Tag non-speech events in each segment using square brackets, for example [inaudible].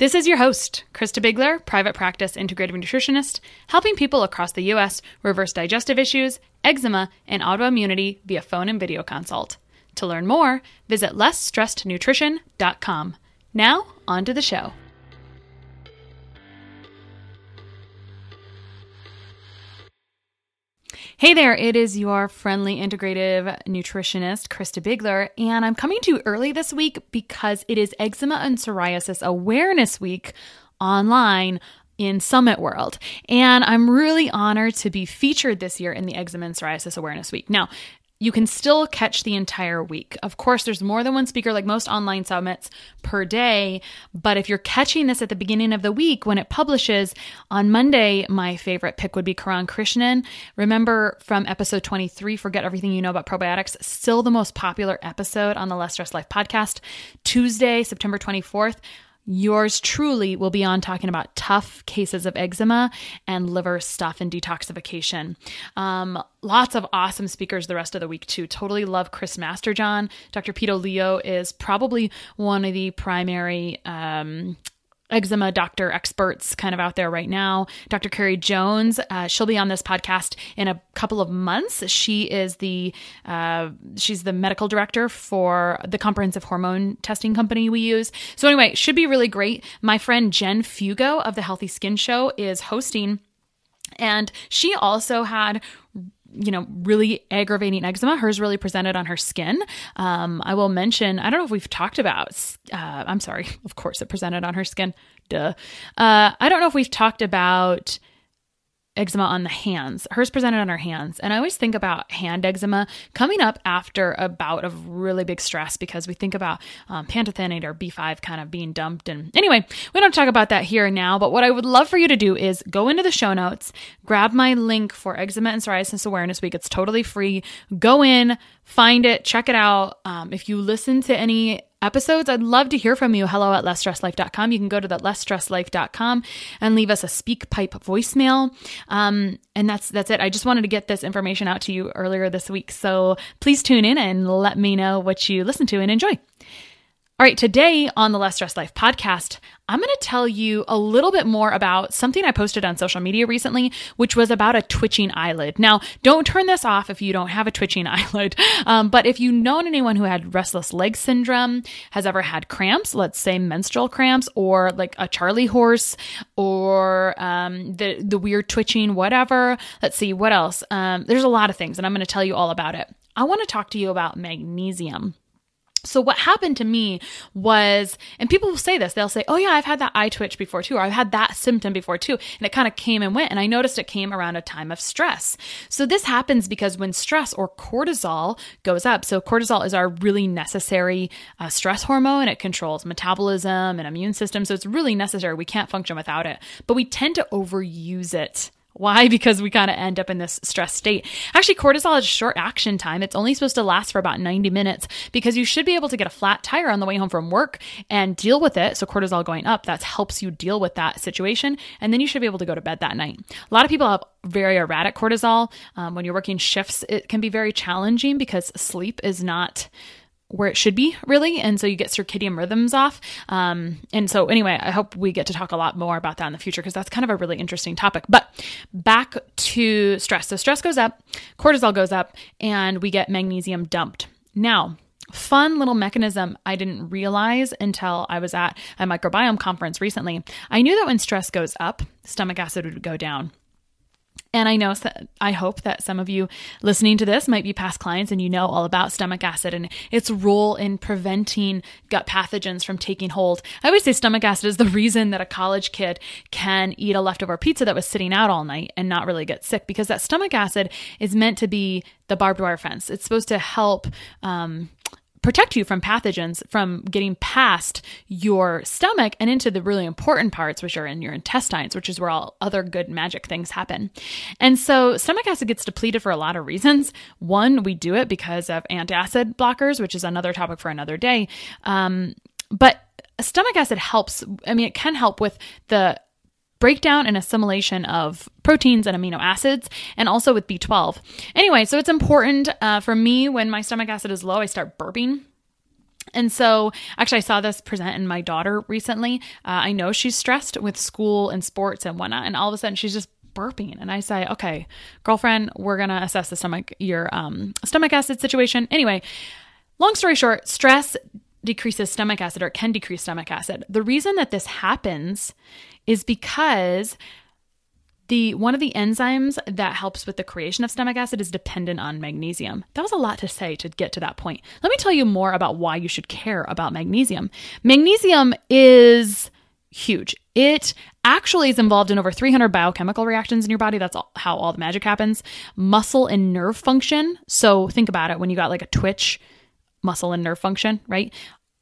This is your host, Christa Biegler, private practice integrative nutritionist, helping people across the U.S. reverse digestive issues, eczema, and autoimmunity via phone and video consult. To learn more, visit lessstressednutrition.com. Now, on to the show. Hey there, it is your friendly integrative nutritionist, Christa Biegler, and I'm coming to you early this week because it is Eczema and Psoriasis Awareness Week online in Summit World. And I'm really honored to be featured this year in the Eczema and Psoriasis Awareness Week. Now, you can still catch the entire week. Of course, there's more than one speaker, like most online summits, per day. But if you're catching this at the beginning of the week when it publishes on Monday, my favorite pick would be Kiran Krishnan. Remember from episode 23, Forget Everything You Know About Probiotics, still the most popular episode on the Less Stress Life podcast. Tuesday, September 24th, Yours truly will be on talking about tough cases of eczema and liver stuff and detoxification. Um, lots of awesome speakers the rest of the week, too. Totally love Chris Masterjohn. Dr. Pete Lio is probably one of the primary um, eczema doctor experts kind of out there right now. Dr. Carrie Jones, uh, she'll be on this podcast in a couple of months. She is the uh, she's the medical director for the comprehensive hormone testing company we use. So anyway, should be really great. My friend Jen Fugo of the Healthy Skin Show is hosting. And she also had you know, really aggravating eczema. Hers really presented on her skin. Um, I will mention, I don't know if we've talked about, uh, I'm sorry, [laughs] of course it presented on her skin. Duh. Uh, I don't know if we've talked about eczema on the hands. Hers presented on her hands. And I always think about hand eczema coming up after a bout of really big stress because we think about um, pantothenate or B5 kind of being dumped. And anyway, we don't talk about that here now. But what I would love for you to do is go into the show notes, grab my link for Eczema and Psoriasis Awareness Week. It's totally free. Go in, find it, check it out. Um, if you listen to any episodes, I'd love to hear from you. Hello at lessstresslife.com. You can go to that lessstresslife.com and leave us a speak pipe voicemail. Um, and that's that's it. I just wanted to get this information out to you earlier this week. So please tune in and let me know what you listen to and enjoy. All right, today on the Less Stress Life podcast, I'm going to tell you a little bit more about something I posted on social media recently, which was about a twitching eyelid. Now, don't turn this off if you don't have a twitching [laughs] eyelid. Um, but if you know anyone who had restless leg syndrome, has ever had cramps, let's say menstrual cramps, or like a Charlie horse, or um, the the weird twitching, whatever. Let's see what else. Um, there's a lot of things, and I'm going to tell you all about it. I want to talk to you about magnesium. So what happened to me was, and people will say this, they'll say, Oh yeah, I've had that eye twitch before too, or I've had that symptom before too. And it kind of came and went. And I noticed it came around a time of stress. So this happens because when stress or cortisol goes up, so cortisol is our really necessary uh, stress hormone. It controls metabolism and immune system. So it's really necessary. We can't function without it, but we tend to overuse it why? Because we kind of end up in this stress state. Actually, cortisol has short action time. It's only supposed to last for about 90 minutes because you should be able to get a flat tire on the way home from work and deal with it. So, cortisol going up, that helps you deal with that situation. And then you should be able to go to bed that night. A lot of people have very erratic cortisol. Um, when you're working shifts, it can be very challenging because sleep is not where it should be really and so you get circadian rhythms off um, and so anyway i hope we get to talk a lot more about that in the future because that's kind of a really interesting topic but back to stress so stress goes up cortisol goes up and we get magnesium dumped now fun little mechanism I didn't realize until I was at a microbiome conference recently. I knew that when stress goes up, stomach acid would go down. And I know, I hope that some of you listening to this might be past clients and you know all about stomach acid and its role in preventing gut pathogens from taking hold. I always say stomach acid is the [laughs] reason that a college kid can eat a leftover pizza that was sitting out all night and not really get sick because that stomach acid is meant to be the barbed wire fence. It's supposed to help um, protect you from pathogens from getting past your stomach and into the really important parts, which are in your intestines, which is where all other good magic things happen. And so stomach acid gets depleted for a lot of reasons. One, we do it because of antacid blockers, which is another topic for another day. Um, but stomach acid helps, I mean, it can help with the breakdown and assimilation of proteins and amino acids, and also with B12. Anyway, so it's important uh, for me when my stomach acid is low, I start burping. And so, actually, I saw this present in my daughter recently. Uh, I know she's stressed with school and sports and whatnot, and all of a sudden she's just burping and i say okay girlfriend we're gonna assess the stomach your um, stomach acid situation anyway long story short stress decreases stomach acid or can decrease stomach acid the reason that this happens is because the one of the enzymes that helps with the creation of stomach acid is dependent on magnesium. That was a lot to say to get to that point. Let me tell you more about why you should care about magnesium. Magnesium is huge. It actually is involved in over 300 biochemical reactions in your body. That's all, how all the magic happens. Muscle and nerve function. So think about it when you got like a twitch, muscle and nerve function, right?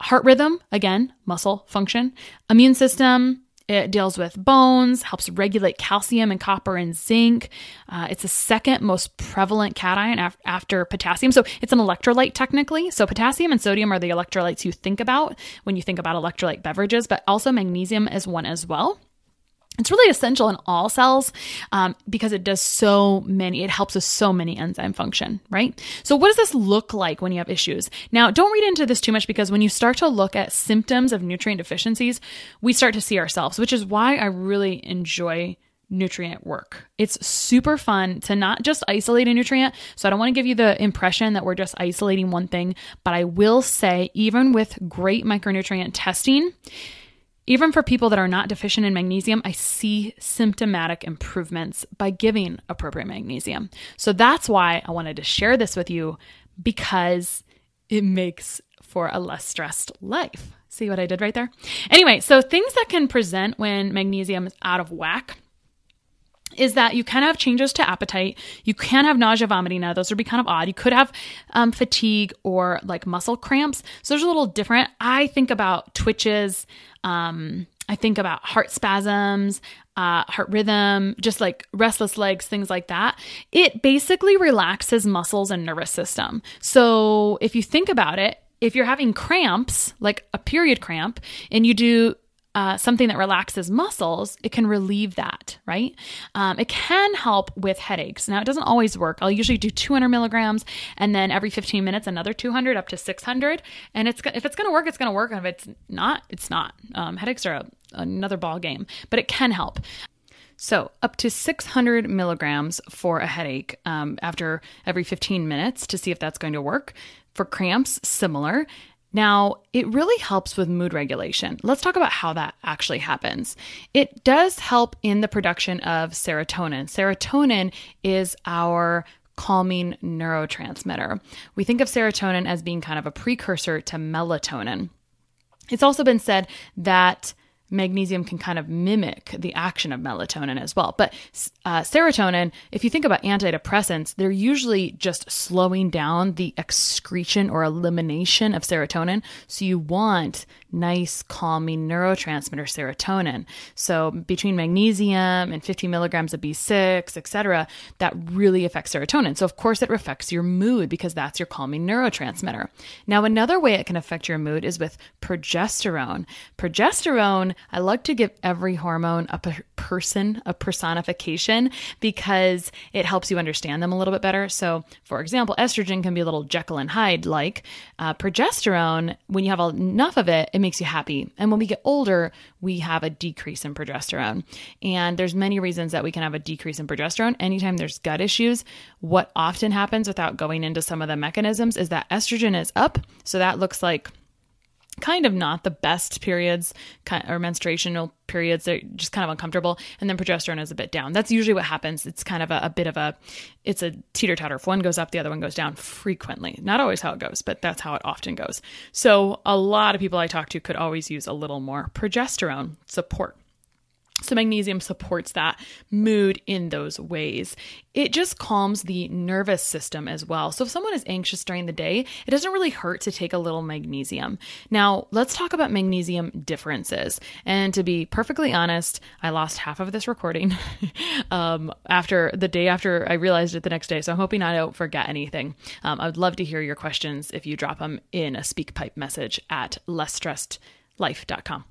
Heart rhythm, again, muscle function. Immune system, it deals with bones, helps regulate calcium and copper and zinc. Uh, it's the second most prevalent cation af- after potassium. So it's an electrolyte technically. So potassium and sodium are the electrolytes you think about when you think about electrolyte beverages, but also magnesium is one as well. It's really essential in all cells um, because it does so many, it helps with so many enzyme function, right? So, what does this look like when you have issues? Now, don't read into this too much because when you start to look at symptoms of nutrient deficiencies, we start to see ourselves, which is why I really enjoy nutrient work. It's super fun to not just isolate a nutrient. So I don't want to give you the impression that we're just isolating one thing, but I will say, even with great micronutrient testing, even for people that are not deficient in magnesium, I see symptomatic improvements by giving appropriate magnesium. So that's why I wanted to share this with you because it makes for a less stressed life. See what I did right there? Anyway, so things that can present when magnesium is out of whack is that you can have changes to appetite. You can have nausea, vomiting. Now, those would be kind of odd. You could have um, fatigue or like muscle cramps. So those are a little different. I think about twitches. Um, I think about heart spasms, uh, heart rhythm, just like restless legs, things like that. It basically relaxes muscles and nervous system. So if you think about it, if you're having cramps, like a period cramp, and you do uh, something that relaxes muscles, it can relieve that, right? Um, it can help with headaches. Now, it doesn't always work. I'll usually do 200 milligrams and then every 15 minutes, another 200 up to 600. And it's if it's going to work, it's going to work. And if it's not, it's not. Um, headaches are a, another ball game, but it can help. So, up to 600 milligrams for a headache um, after every 15 minutes to see if that's going to work. For cramps, similar. Now, it really helps with mood regulation. Let's talk about how that actually happens. It does help in the production of serotonin. Serotonin is our calming neurotransmitter. We think of serotonin as being kind of a precursor to melatonin. It's also been said that magnesium can kind of mimic the action of melatonin as well. But uh, serotonin, if you think about antidepressants, they're usually just slowing down the excretion or elimination of serotonin. So you want nice, calming neurotransmitter serotonin. So between magnesium and 50 milligrams of B6, etc., that really affects serotonin. So of course it affects your mood because that's your calming neurotransmitter. Now another way it can affect your mood is with progesterone. Progesterone I like to give every hormone a per- person, a personification, because it helps you understand them a little bit better. So, for example, estrogen can be a little Jekyll and Hyde like. Uh, progesterone, when you have enough of it, it makes you happy. And when we get older, we have a decrease in progesterone. And there's many reasons that we can have a decrease in progesterone. Anytime there's gut issues, what often happens without going into some of the mechanisms is that estrogen is up. So that looks like kind of not the best periods or menstruational periods they're just kind of uncomfortable and then progesterone is a bit down. That's usually what happens. It's kind of a, a bit of a it's a teeter-totter. If one goes up the other one goes down frequently. Not always how it goes but that's how it often goes. So a lot of people i talk to could always use a little more progesterone support so, magnesium supports that mood in those ways. It just calms the nervous system as well. So, if someone is anxious during the day, it doesn't really hurt to take a little magnesium. Now, let's talk about magnesium differences. And to be perfectly honest, I lost half of this recording [laughs] um, after the day after I realized it the next day. So, I'm hoping I don't forget anything. Um, I would love to hear your questions if you drop them in a SpeakPipe message at lessstressedlife.com.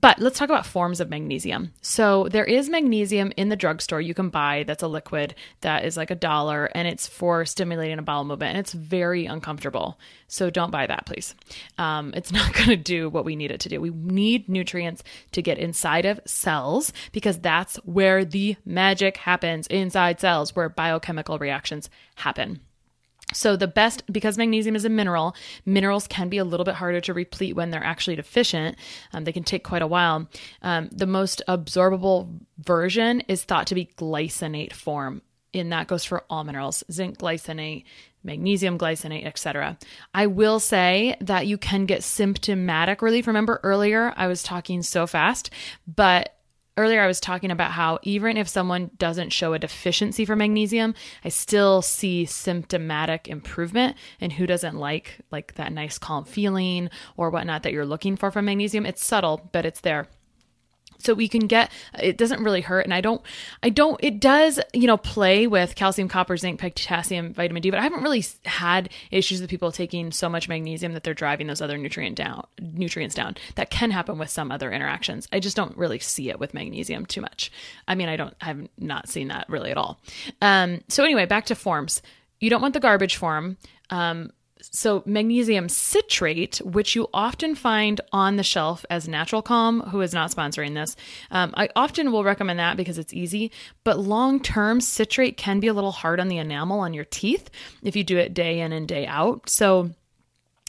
But let's talk about forms of magnesium. So there is magnesium in the drugstore you can buy that's a liquid that is like a dollar and it's for stimulating a bowel movement and it's very uncomfortable. So don't buy that, please. Um, it's [laughs] not going to do what we need it to do. We need nutrients to get inside of cells because that's where the magic happens inside cells, where biochemical reactions happen. So, the best, because magnesium is a mineral, minerals can be a little bit harder to replete when they're actually deficient. Um, they can take quite a while. Um, the most absorbable version is thought to be glycinate form, and that goes for all minerals zinc glycinate, magnesium glycinate, etc. I will say that you can get symptomatic relief. Remember earlier, I was talking so fast, but earlier I was talking about how even if someone doesn't show a deficiency for magnesium, I still see symptomatic improvement. And who doesn't like like that nice calm feeling or whatnot that you're looking for from magnesium? It's subtle, but it's there so we can get it doesn't really hurt. And i don't i don't it does you know play with calcium copper zinc potassium vitamin d but i haven't really had issues with people taking so much magnesium that they're driving those other nutrient down nutrients down. That can happen with some other interactions. I just don't really see it with magnesium too much. I mean i don't i've not seen that really at all. Um, so anyway back to forms. You don't want the garbage form. Um, so magnesium citrate, which you often find on the shelf as Natural Calm, who is not sponsoring this, um, I often will recommend that because it's easy. But long term, citrate can be a little hard on the enamel on your teeth if you do it day in and day out. So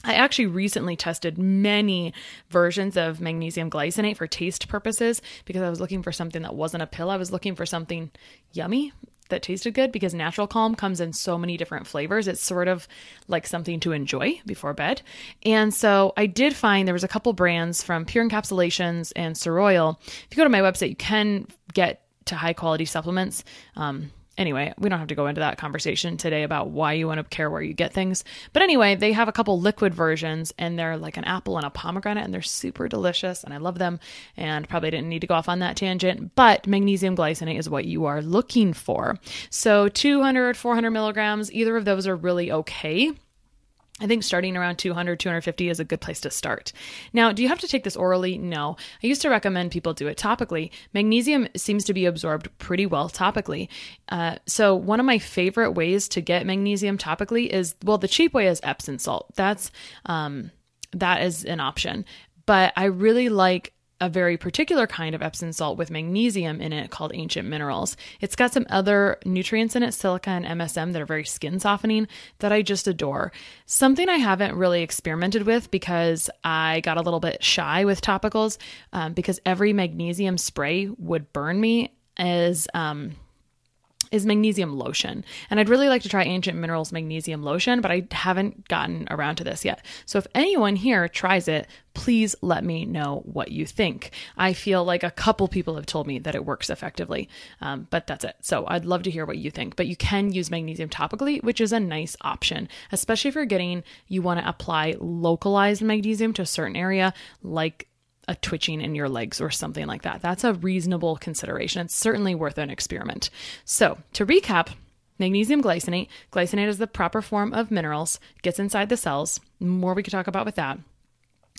I actually recently tested many versions of magnesium glycinate for taste purposes because I was looking for something that wasn't a pill. I was looking for something yummy that tasted good because Natural Calm comes in so many different flavors. It's sort of like something to enjoy before bed. And so I did find there was a couple brands from Pure Encapsulations and Seroyal. If you go to my website, you can get to high quality supplements. Um, Anyway, we don't have to go into that conversation today about why you want to care where you get things. But anyway, they have a couple liquid versions and they're like an apple and a pomegranate and they're super delicious and I love them and probably didn't need to go off on that tangent, but magnesium glycinate is what you are looking for. So 200, 400 milligrams, either of those are really okay. I think starting around 200, 250 is a good place to start. Now, do you have to take this orally? No. I used to recommend people do it topically. Magnesium seems to be absorbed pretty well topically. Uh, so, one of my favorite ways to get magnesium topically is well, the cheap way is Epsom salt. That's um, that is an option. But I really like a very particular kind of Epsom salt with magnesium in it called Ancient Minerals. It's got some other nutrients in it, silica and MSM, that are very skin softening that I just adore. Something I haven't really experimented with because I got a little bit shy with topicals um, because every magnesium spray would burn me is um, is magnesium lotion. And I'd really like to try Ancient Minerals magnesium lotion, but I haven't gotten around to this yet. So if anyone here tries it, please let me know what you think. I feel like a couple people have told me that it works effectively, um, but that's it. So I'd love to hear what you think. But you can use magnesium topically, which is a nice option, especially if you're getting, you want to apply localized magnesium to a certain area, like a twitching in your legs or something like that. That's a reasonable consideration. It's certainly worth an experiment. So, to recap, magnesium glycinate, glycinate is the proper form of minerals, gets inside the cells. More we could talk about with that.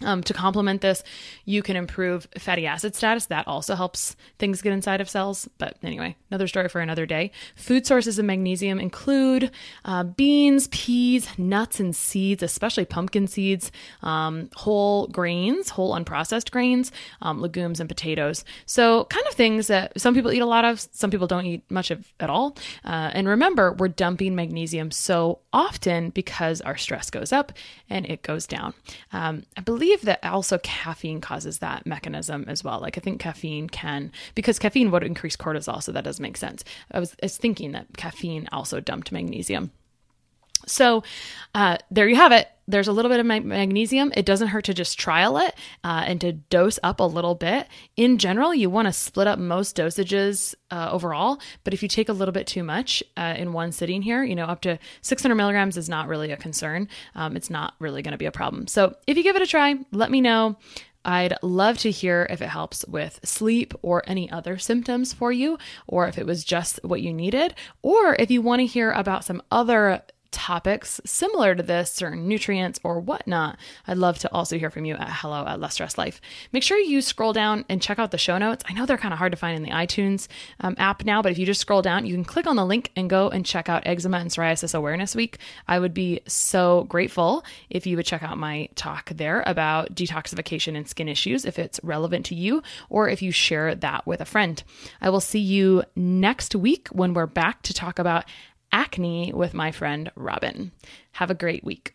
Um, to complement this, you can improve fatty acid status. That also helps things get inside of cells. But anyway, another story for another day. Food sources of magnesium include uh, beans, peas, nuts, and seeds, especially pumpkin seeds, um, whole grains, whole unprocessed grains, um, legumes, and potatoes. So, kind of things that some people eat a lot of, some people don't eat much of at all. Uh, and remember, we're dumping magnesium so often because our stress goes up and it goes down. Um, I believe believe that also caffeine causes that mechanism as well. Like I think caffeine can because caffeine would increase cortisol, so that does make sense. I was, I was thinking that caffeine also dumped magnesium. So uh, there you have it. There's a little bit of my magnesium. It doesn't hurt to just trial it uh, and to dose up a little bit. In general, you want to split up most dosages uh, overall, but if you take a little bit too much uh, in one sitting here, you know, up to 600 milligrams is not really a concern. Um, it's not really going to be a problem. So if you give it a try, let me know. I'd love to hear if it helps with sleep or any other symptoms for you, or if it was just what you needed, or if you want to hear about some other topics similar to this, certain nutrients or whatnot, I'd love to also hear from you at hello at Less Stress Life. Make sure you scroll down and check out the show notes. I know they're kind of hard to find in the iTunes um, app now, but if you just scroll down, you can click on the link and go and check out Eczema and Psoriasis Awareness Week. I would be so grateful if you would check out my talk there about detoxification and skin issues if it's relevant to you, or if you share that with a friend. I will see you next week when we're back to talk about acne with my friend Robin. Have a great week.